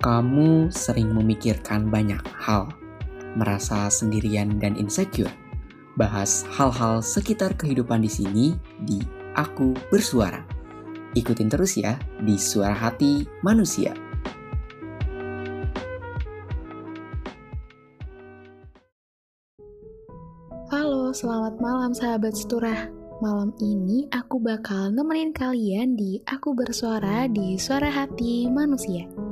Kamu sering memikirkan banyak hal, merasa sendirian dan insecure. Bahas hal-hal sekitar kehidupan di sini di Aku Bersuara. Ikutin terus ya di Suara Hati Manusia. Halo, selamat malam sahabat seturah. Malam ini aku bakal nemenin kalian di Aku Bersuara di Suara Hati Manusia.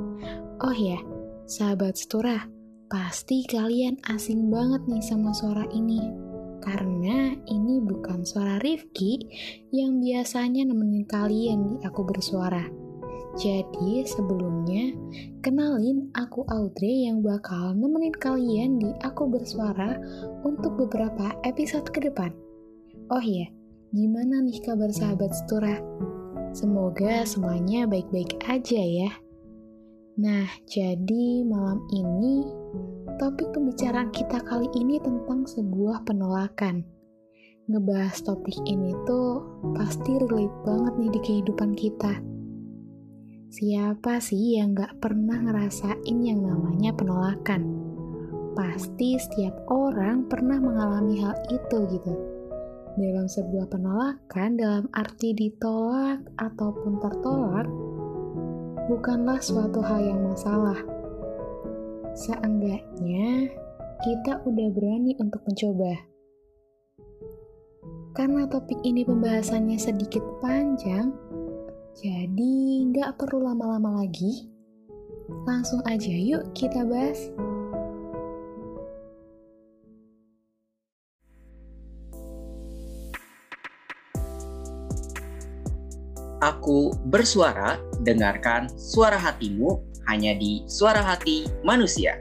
Oh ya, sahabat seturah, pasti kalian asing banget nih sama suara ini. Karena ini bukan suara Rifki yang biasanya nemenin kalian di Aku Bersuara. Jadi sebelumnya, kenalin aku Audrey yang bakal nemenin kalian di Aku Bersuara untuk beberapa episode ke depan. Oh iya, gimana nih kabar sahabat seturah? Semoga semuanya baik-baik aja ya. Nah, jadi malam ini topik pembicaraan kita kali ini tentang sebuah penolakan. Ngebahas topik ini tuh pasti relate banget nih di kehidupan kita. Siapa sih yang gak pernah ngerasain yang namanya penolakan? Pasti setiap orang pernah mengalami hal itu gitu. Dalam sebuah penolakan, dalam arti ditolak ataupun tertolak, bukanlah suatu hal yang masalah. Seenggaknya, kita udah berani untuk mencoba. Karena topik ini pembahasannya sedikit panjang, jadi nggak perlu lama-lama lagi. Langsung aja yuk kita bahas. Aku bersuara, dengarkan suara hatimu hanya di Suara Hati Manusia.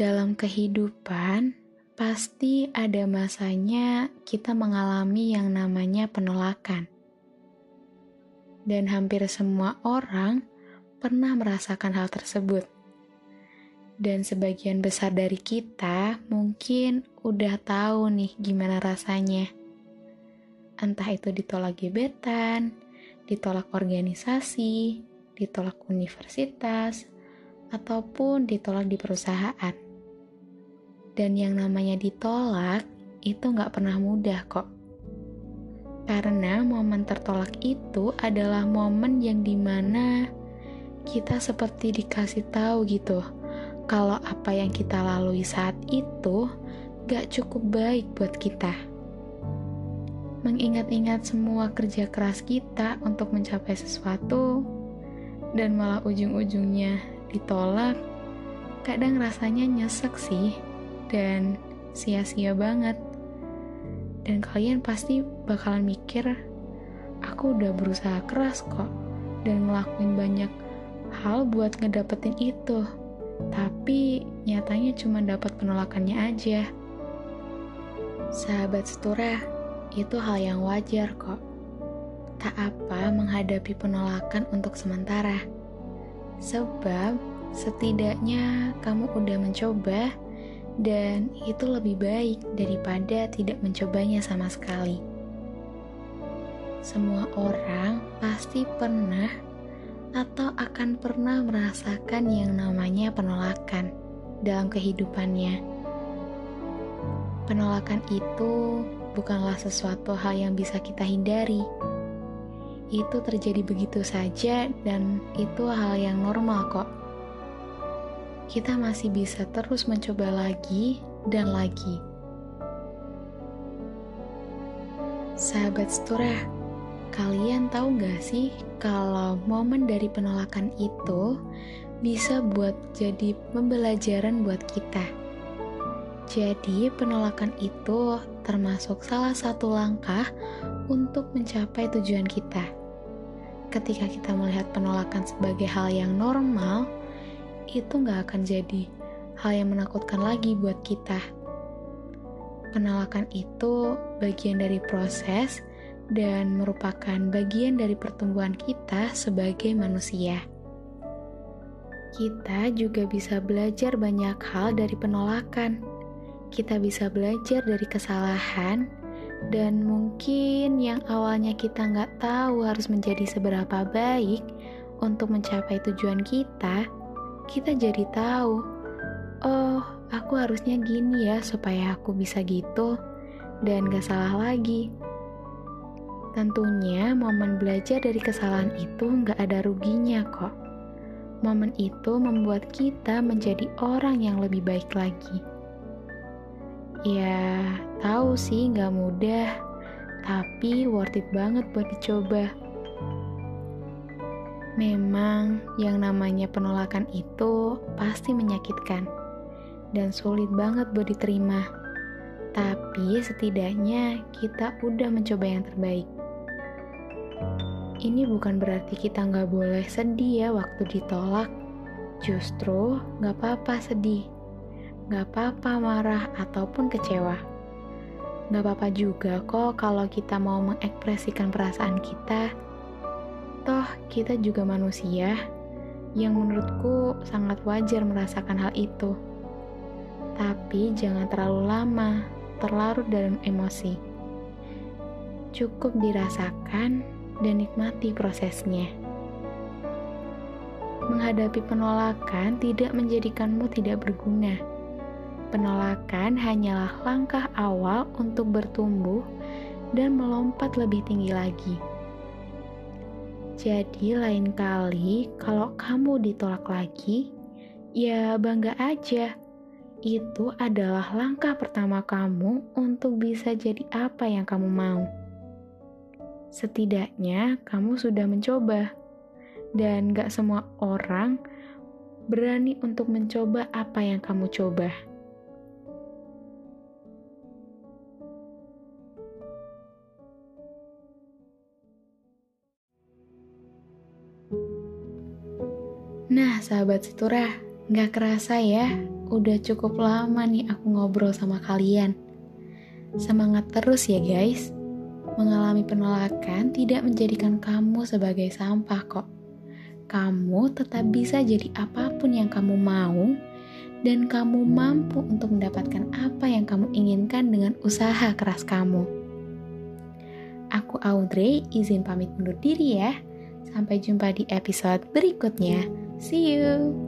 Dalam kehidupan, pasti ada masanya kita mengalami yang namanya penolakan. Dan hampir semua orang pernah merasakan hal tersebut. Dan sebagian besar dari kita mungkin udah tahu nih gimana rasanya. Entah itu ditolak gebetan, ditolak organisasi, ditolak universitas, ataupun ditolak di perusahaan. Dan yang namanya ditolak itu nggak pernah mudah kok. Karena momen tertolak itu adalah momen yang di mana kita seperti dikasih tahu gitu, kalau apa yang kita lalui saat itu gak cukup baik buat kita. Mengingat-ingat semua kerja keras kita untuk mencapai sesuatu, dan malah ujung-ujungnya ditolak, kadang rasanya nyesek sih dan sia-sia banget. Dan kalian pasti bakalan mikir, aku udah berusaha keras kok dan ngelakuin banyak hal buat ngedapetin itu. Tapi nyatanya cuma dapat penolakannya aja. Sahabat setura, itu hal yang wajar kok. Tak apa menghadapi penolakan untuk sementara. Sebab setidaknya kamu udah mencoba dan itu lebih baik daripada tidak mencobanya sama sekali. Semua orang pasti pernah atau akan pernah merasakan yang namanya penolakan dalam kehidupannya. Penolakan itu bukanlah sesuatu hal yang bisa kita hindari. Itu terjadi begitu saja, dan itu hal yang normal kok kita masih bisa terus mencoba lagi dan lagi. Sahabat seturah, kalian tahu gak sih kalau momen dari penolakan itu bisa buat jadi pembelajaran buat kita. Jadi penolakan itu termasuk salah satu langkah untuk mencapai tujuan kita. Ketika kita melihat penolakan sebagai hal yang normal, itu nggak akan jadi hal yang menakutkan lagi buat kita. Penolakan itu bagian dari proses dan merupakan bagian dari pertumbuhan kita sebagai manusia. Kita juga bisa belajar banyak hal dari penolakan, kita bisa belajar dari kesalahan, dan mungkin yang awalnya kita nggak tahu harus menjadi seberapa baik untuk mencapai tujuan kita, kita jadi tahu, oh aku harusnya gini ya supaya aku bisa gitu, dan gak salah lagi. Tentunya momen belajar dari kesalahan itu nggak ada ruginya kok. Momen itu membuat kita menjadi orang yang lebih baik lagi. Ya, tahu sih nggak mudah, tapi worth it banget buat dicoba. Memang yang namanya penolakan itu pasti menyakitkan dan sulit banget buat diterima. Tapi setidaknya kita udah mencoba yang terbaik. Ini bukan berarti kita nggak boleh sedih ya waktu ditolak. Justru nggak apa-apa sedih Gak apa-apa marah ataupun kecewa. Gak apa-apa juga kok kalau kita mau mengekspresikan perasaan kita. Toh, kita juga manusia yang menurutku sangat wajar merasakan hal itu. Tapi jangan terlalu lama, terlarut dalam emosi. Cukup dirasakan dan nikmati prosesnya. Menghadapi penolakan tidak menjadikanmu tidak berguna Penolakan hanyalah langkah awal untuk bertumbuh dan melompat lebih tinggi lagi. Jadi, lain kali kalau kamu ditolak lagi, ya bangga aja. Itu adalah langkah pertama kamu untuk bisa jadi apa yang kamu mau. Setidaknya, kamu sudah mencoba, dan gak semua orang berani untuk mencoba apa yang kamu coba. Nah, sahabat Situra, nggak kerasa ya, udah cukup lama nih aku ngobrol sama kalian. Semangat terus ya guys. Mengalami penolakan tidak menjadikan kamu sebagai sampah kok. Kamu tetap bisa jadi apa pun yang kamu mau, dan kamu mampu untuk mendapatkan apa yang kamu inginkan dengan usaha keras kamu. Aku Audrey, izin pamit undur diri ya. Sampai jumpa di episode berikutnya. See you.